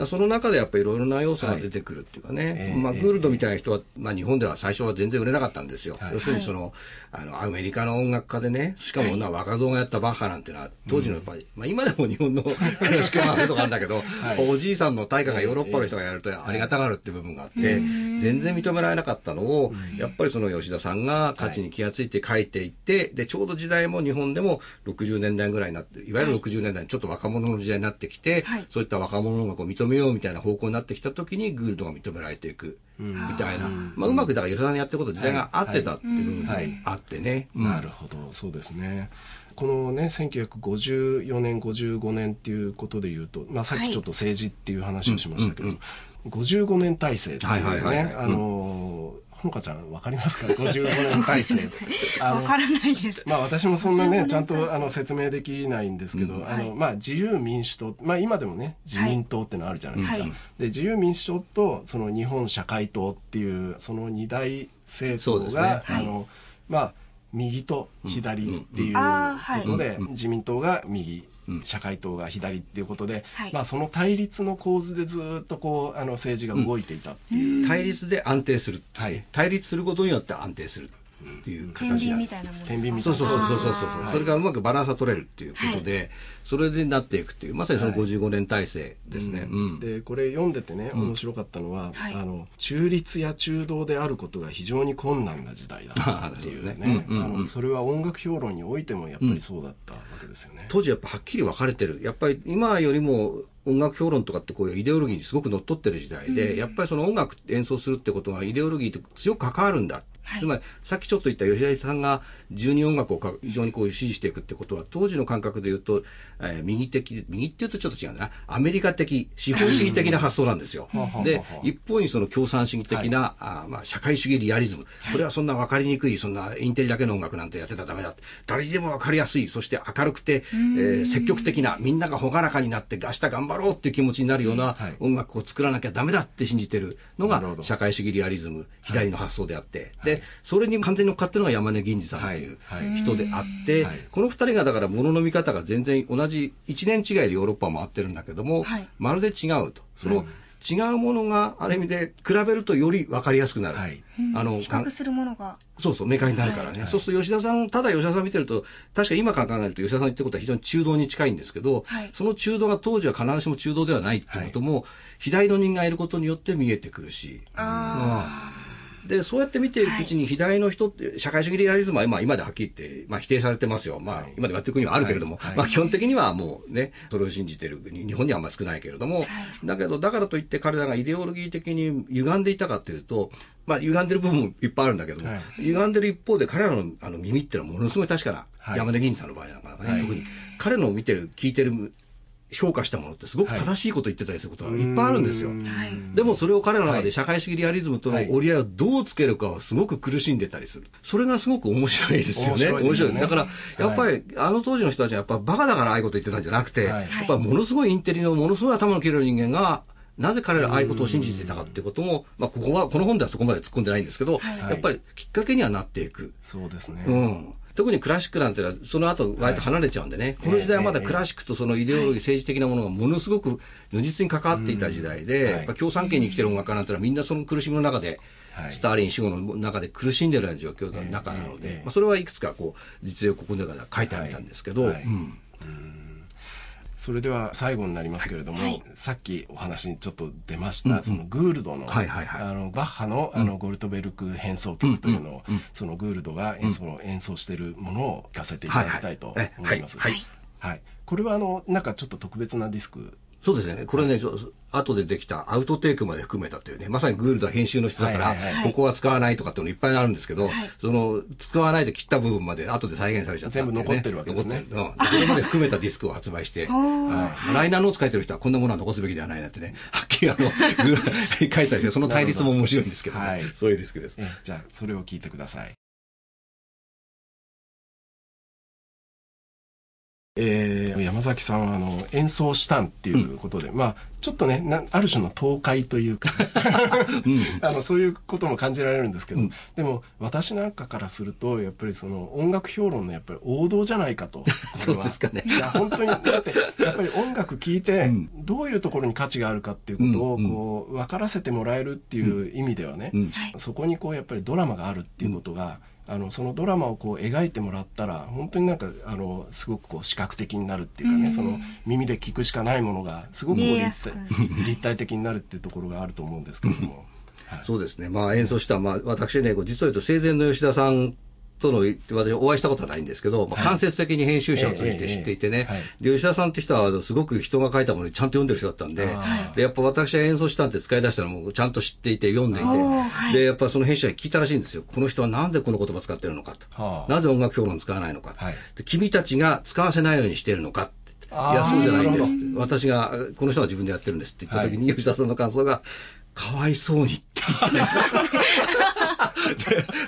その中でやっぱりいろいろな要素が出てくるっていうかね。ええまあ、グールドみたいな人は、まあ、日本では最初は全然売れなかったんですよ。はい。要するにその、あの、アメリカの音楽家でね、しかもな、若造がやったバッハなんてのは、当時のやっぱり、まあ、今でも日本のクラシックマーとかあるんだけど、(laughs) おじいさんの大家がヨーロッパの人がやるとありがたがるっていう部分があって、全然認められなかったのを、やっぱりその吉田さんが価値に気がついて書いていって、で、ちょうど時代も日本でも60年代ぐらいになって、いわゆる60年代にちょっと若者の時代になってきて、はい。そういった若者の音楽を認めようみたいな方向になってきた時にグールドが認められていくみたいな、まあ、うまくだから吉田さんにやってること時代が合ってたっていう部分がはい。あってね。うん。なるほど、そうですね。このね、1954年、55年っていうことで言うと、まあさっきちょっと政治っていう話をしましたけど、55年体制っていうはいはいはいね、あのー、ほのかちゃんわかりますか ?55 年体制。あのわからないです。まあ私もそんな55ね、年ちゃんとあの説明できないんですけど、あの、はいまあ自由民主党、まあ今でもね、自民党ってのあるじゃないですか。はい。で、自由民主党とその日本社会党っていう、その二大政党そうですね。が、あの、まあ、右と左っていうことで、自民党が右、社会党が左っていうことで、はい。まあその対立の構図でずっとこう、あの政治が動いていたっていう。対立で安定する、はい。対立することによって安定するっていう天形なん秤みたいなものですか？そそうそうそうそうそう、はい。それがうまくバランスが取れるっていうことで、それでなっていくっていうまさにその55年体制ですね、うん。でこれ読んでてね面白かったのは、はい。あの中立や中道であることが非常に困難な時代だったっていうね。(laughs) それは音楽評論においてもやっぱりそうだった。わけですよね。当時やっぱはっきり分かれてる。やっぱり今よりも音楽評論とかってこういうイデオロギーにすごく乗っ取ってる時代で、やっぱりその音楽演奏するってことはイデオロギーと強く関わるんだ。はい。つまり、さっきちょっと言った吉田さんが十二音楽をか非常にこう支持していくってことは、当時の感覚で言うと、えー右的、右って言うとちょっと違うな、アメリカ的、資本主義的な発想なんですよ。で、一方にその共産主義的な、あーまあ、社会主義リアリズム。これはそんな分かりにくい、そんなインテリだけの音楽なんてやってたらダメだ。誰にでも分かりやすい、そして明るくて、えー積極的な、みんなが朗らかになって、明日頑張ろうっていう気持ちになるようなはい。音楽を作らなきゃダメだって信じてるのが社会主義リアリズム、左の発想であって、で、それに完全に乗っかってるのが山根銀次さんっていうはい。はい人であって、はい。この二人がだから物の見方が全然同じ1年違いでヨーロッパを回ってるんだけども、はい。まるで違うと。その、違うものがある意味で比べるとより分かりやすくなる。はい。あの、比較するものが。そうそう、明快になるからね。そうすると吉田さん、ただ吉田さん見てると、確か今考えると吉田さんの言ってることは非常に中道に近いんですけど、はい。その中道が当時は必ずしも中道ではないってことも、左の人がいることによって見えてくるし。あで、そうやって見ていくうちに、左の人って、社会主義リアリズムは、まあ今ではっきり言って、まあ否定されてますよ。まあ今でもやってる国はあるけれども、まあ基本的にはもうね、それを信じてる。国、日本にはあんまり少ないけれども、だけど、だからといって彼らがイデオロギー的に歪んでいたかというと、まあ歪んでる部分もいっぱいあるんだけども、はい。歪んでる一方で彼らのあの耳ってのはものすごい確かな、はい。山根銀さんの場合なんかね、はい。特に彼の見てる、聞いてる、評価したものってすごく正しいこと言ってたりすることがいっぱいあるんですよ。あ。はい。でもそれを彼らの中で社会主義リアリズムとの折り合いをどうつけるかはすごく苦しんでたりする。それがすごく面白いですよね。面白いねだから、やっぱり、あの当時の人たちはやっぱバカだからああいうこと言ってたんじゃなくて、はいやっぱものすごいインテリのものすごい頭の切れる人間が、なぜ彼らああいうことを信じていたかっていうことも、まあここは、この本ではそこまで突っ込んでないんですけど、はいやっぱりきっかけにはなっていく。そうですね。うん。特にクラシックなんてのは、その後、割と離れちゃうんでね、この時代はまだクラシックとそのイデオロギー、政治的なものがものすごく如実に関わっていた時代で、やっぱ共産圏に生きてる音楽家なんてのはみんなその苦しみの中で、スターリン死後の中で苦しんでるような状況の中なので、まあ、それはいくつかこう実例をここでから書いてあったんですけど、うんそれでは最後になりますけれども、はい、さっきお話にちょっと出ました、うんうん、そのグールドの、はいはいはい、あの、バッハのあの、ゴルトベルク変奏曲というのを、うんうん、そのグールドが演奏,、演奏しているものを聞かせていただきたいと思います。はい、はい。はい、これはあの、なんかちょっと特別なディスクそうですね。これね、後でできたアウトテイクまで含めたというね、まさにグールドは編集の人だから、ここは使わないとかっていうのいっぱいあるんですけど、その、使わないで切った部分まで後で再現されちゃった、ね、全部残ってるわけですね。残ってる。うん。それまで含めたディスクを発売して、(laughs) はい。ライナーノーツ書いてる人はこんなものは残すべきではないなってね、(laughs) はっきりあの、書いたりして、その対立も面白いんですけど、ね、はい。そういうディスクです。じゃあ、それを聞いてください。えー、山崎さんはあの演奏したんっていうことで、うん、まあちょっとねなある種の倒壊というか (laughs) うん、(laughs) あのそういうことも感じられるんですけど、うん、でも私なんかからするとやっぱりその音楽評論のやっぱり王道じゃないかと (laughs) そうですかね。いや本当にだってやっぱり音楽聴いてどういうところに価値があるかっていうことをこう分からせてもらえるっていう意味ではね、そこにこうやっぱりドラマがあるっていうことが、あのそのドラマをこう描いてもらったら本当になんかあのすごくこう視覚的になるっていうかね、うん、その耳で聞くしかないものがすごくこう立体 (laughs) 立体的になるっていうところがあると思うんですけれども。はい、そうですね。まあ演奏した、まあ私ね、実を言うと生前の吉田さんとの、私お会いしたことはないんですけど、まあ、間接的に編集者を通じて知っていてね、で、吉田さんって人は、すごく人が書いたものにちゃんと読んでる人だったんで、で、やっぱ私は演奏したんって使い出したのもちゃんと知っていて、読んでいて、で、やっぱその編集者に聞いたらしいんですよ。この人はなんでこの言葉使ってるのかと。なぜ音楽評論使わないのか。で君たちが使わせないようにしているのか。いや、そうじゃないんですって。私が、この人は自分でやってるんですって言った時に、吉田さんの感想が、かわいそうにって言って。(laughs)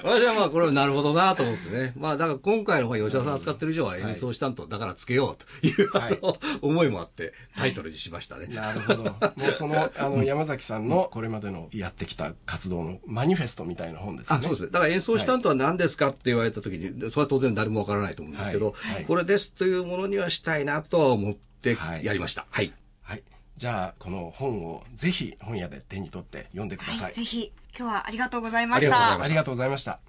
私はまあこれはなるほどなと思ってね。まあだから今回の方吉田さん扱ってる以上は演奏したんと、だからつけようという、はい、思いもあってタイトルにしましたね。なるほど。もうその、あの、山崎さんのこれまでのやってきた活動のマニフェストみたいな本ですね。あ、そうです。だから演奏したんとは何ですかって言われた時に、それは当然誰もわからないと思うんですけど、はいはい、これですというものにはしたいなとは思ってやりました。はい。はい。じゃあ、この本をぜひ本屋で手に取って読んでください。ぜひ。今日はありがとうございました。ありがとうございました。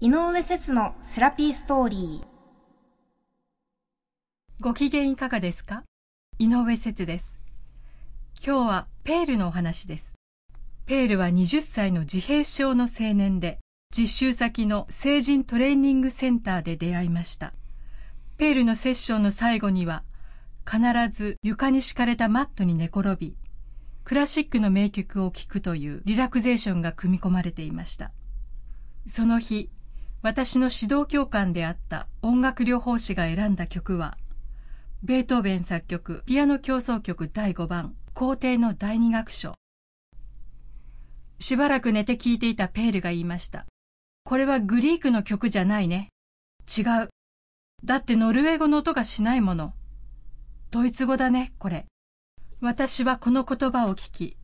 井上節のセラピーストーリー。ご機嫌いかがですか？井上節です。今日はペールのお話です。ペールは20歳の自閉症の青年で、実習先の成人トレーニングセンターで出会いました。ペールのセッションの最後には、必ず床に敷かれたマットに寝転び、クラシックの名曲を聴くというリラクゼーションが組み込まれていました。その日、私の指導教官であった音楽療法士が選んだ曲は、ベートーベン作曲ピアノ協奏曲第5番皇帝の第二楽章。しばらく寝て聴いていたペールが言いました。これはグリークの曲じゃないね。違う。だってノルウェー語の音がしないもの。ドイツ語だね、これ。私はこの言葉を聞き、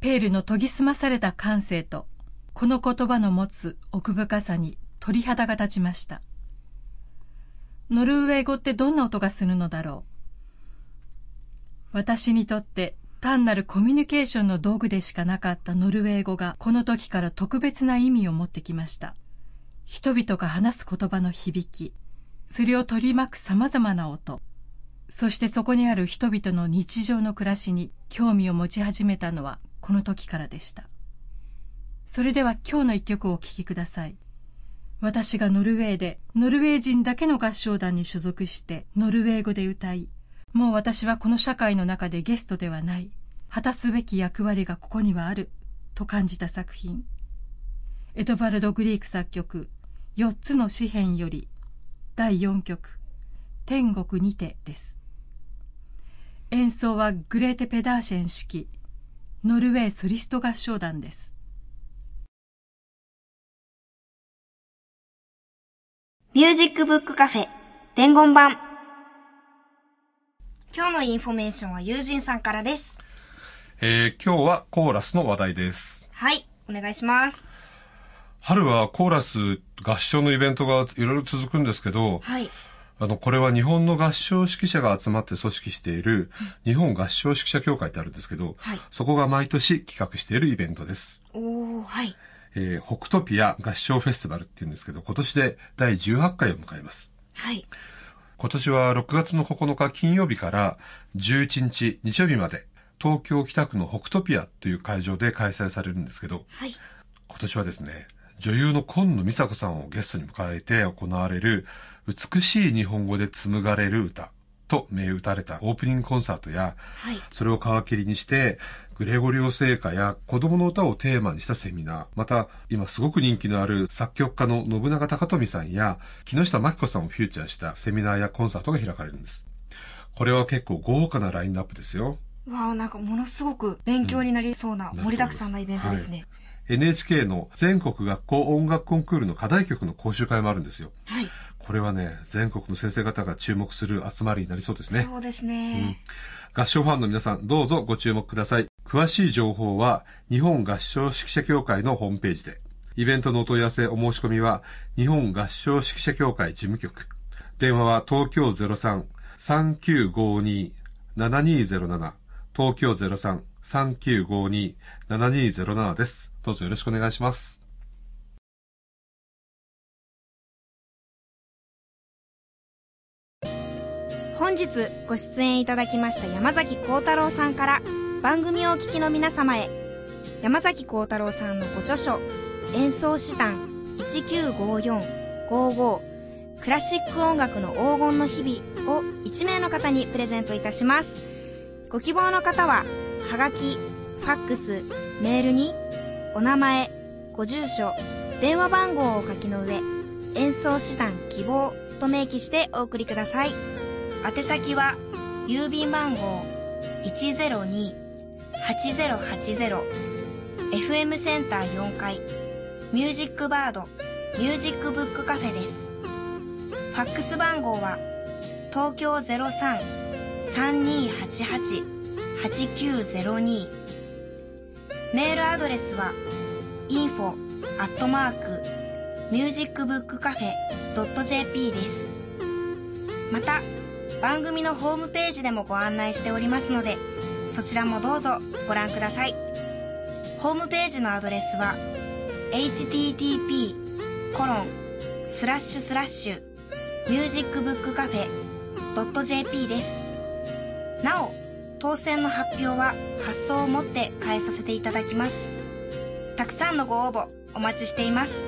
ペールの研ぎ澄まされた感性と、この言葉の持つ奥深さに鳥肌が立ちました。ノルウェー語ってどんな音がするのだろう。私にとって単なるコミュニケーションの道具でしかなかったノルウェー語がこの時から特別な意味を持ってきました。人々が話す言葉の響き、それを取り巻く様々な音、そしてそこにある人々の日常の暮らしに興味を持ち始めたのはこの時からでした。それでは今日の一曲をお聴きください。私がノルウェーで、ノルウェー人だけの合唱団に所属して、ノルウェー語で歌い、もう私はこの社会の中でゲストではない、果たすべき役割がここにはある、と感じた作品。エドバルド・グリーク作曲、4つの詩篇より、第4曲、天国にてです。演奏はグレーテ・ペダーシェン指揮、ノルウェーソリスト合唱団です。music book cafe 伝言板今日のインフォメーションは友人さんからです。えー、今日はコーラスの話題です。はい、お願いします。春はコーラス合唱のイベントがいろいろ続くんですけど、はい。あの、これは日本の合唱指揮者が集まって組織している日本合唱指揮者協会ってあるんですけど、はいそこが毎年企画しているイベントです。おー、はい。えー、北トピア合唱フェスティバルって言うんですけど、今年で第18回を迎えます。はい。今年は6月の9日金曜日から11日日曜日まで東京北区の北トピアという会場で開催されるんですけど、はい。今年はですね、女優の今野美佐子さんをゲストに迎えて行われる美しい日本語で紡がれる歌と銘打たれたオープニングコンサートや、はい。それを皮切りにして、グレゴリオ聖歌や子供の歌をテーマにしたセミナー、また今すごく人気のある作曲家の信長隆富さんや木下真紀子さんをフューチャーしたセミナーやコンサートが開かれるんです。これは結構豪華なラインナップですよ。わあ、なんかものすごく勉強になりそうな盛りだくさんなイベントですね。NHK の全国学校音楽コンクールの課題曲の講習会もあるんですよ。はい。これはね、全国の先生方が注目する集まりになりそうですね。そうですね。合唱ファンの皆さん、どうぞご注目ください。詳しい情報は、日本合唱指揮者協会のホームページで。イベントのお問い合わせ、お申し込みは、日本合唱指揮者協会事務局。電話は東京03-3952-7207。東京03-3952-7207です。どうぞよろしくお願いします。本日ご出演いただきました山崎幸太郎さんから番組をお聞きの皆様へ山崎幸太郎さんのご著書演奏師団195455クラシック音楽の黄金の日々を1名の方にプレゼントいたします。ご希望の方ははがきファックスメールにお名前ご住所電話番号をお書きの上演奏師団希望と明記してお送りください。宛先は郵便番号 102-8080FM センター4階ミュージックバードミュージックブックカフェです。ファックス番号は東京03-3288-8902メールアドレスは info アットマークミュージックブックカフェ .jp です。また番組のホームページでもご案内しておりますのでそちらもどうぞご覧ください。ホームページのアドレスは http コロンスラッシュスラッシュミュージックブックカフェ .jp です。なお当選の発表は発送をもって返させていただきます。たくさんのご応募お待ちしています。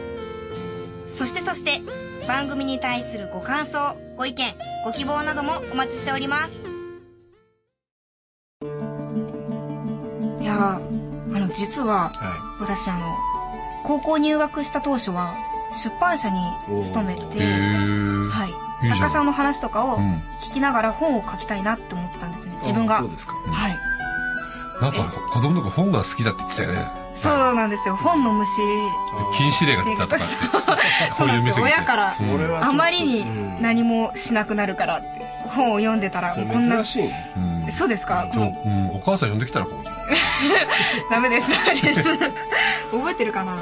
そしてそして番組に対するご感想ご意見ご希望などもお待ちしております。いやーあの実はは私あの高校入学した当初は出版社に勤めてー。はい。作家さんの話とかをうん。聞きながら本を書きたいなって思ってたんですよね自分が。あそうですか。はい。なんか子供の頃本が好きだって言ってたよね。そうなんですよ。本の虫。禁止令が出たとか。そう。(laughs) なんですよ。親から。あまりにうん何もしなくなるからって本を読んでたらこんな。珍しいね。うん。そうですか？うん、お母さん呼んできたらここに。(laughs) ダメです。ダメです。(laughs) 覚えてるかな？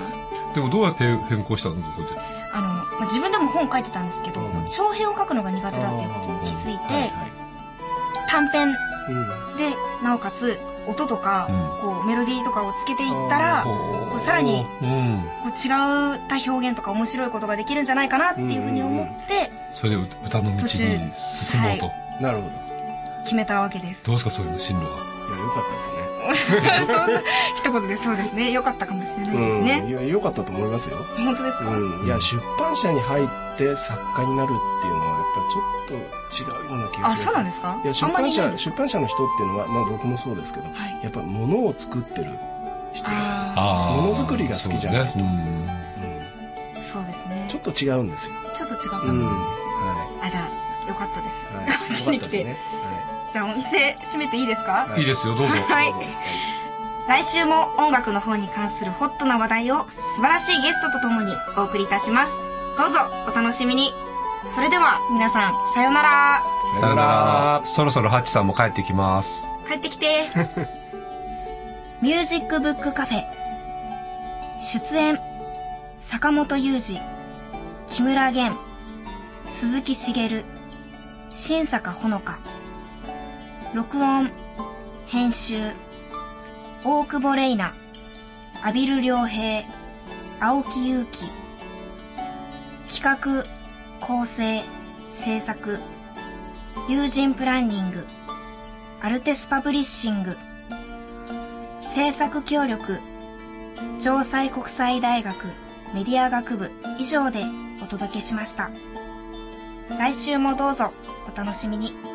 でもどうやって変更したの？ここで。あの、まあ、自分でも本書いてたんですけど、うん。長編を書くのが苦手だっていうことに気づいて、はいはい。短編。うん。でなおかつ音とか、うんこうメロディーとかをつけていったらこうさらにうん。こう違った表現とか面白いことができるんじゃないかなっていうふうに思ってそれで歌の道に進もうと。なるほど。決めたわけですどうですかそういうの進路は。いや、よかったですね。(laughs) そんな一言でそうですね良かったかもしれないですうん。ね、いや、よかったと思いますよ。本当ですか、うん。いや、出版社に入って作家になるっていうのは、やっぱちょっと違うような気がします。あそうなんですか？いや、出版社、出版社の人っていうのは、まあ僕もそうですけど、はいやっぱ物を作ってる人が、ものづくりが好きじゃないとそうねうんあそうですねちょっと違うんですよ。ちょっと違ったんですね、うん。はあじゃあよかったです、い。はい。こっちに来てよかったですねじゃあお店閉めていいですか、うん。いいですよ、どうぞ。はい来週も音楽の方に関するホットな話題を素晴らしいゲストとともにお送りいたします。どうぞお楽しみに。それでは皆さん、さようなら。さよなら。そろそろハッチさんも帰ってきます。帰ってきて。(laughs) ミュージックブックカフェ。出演、坂本雄二、木村玄、鈴木茂、新坂ほのか、録音、編集、大久保玲奈、阿比留良平、青木祐希、企画、構成、制作、友人プランニング、アルテスパブリッシング、制作協力、城西国際大学メディア学部以上でお届けしました。来週もどうぞお楽しみに。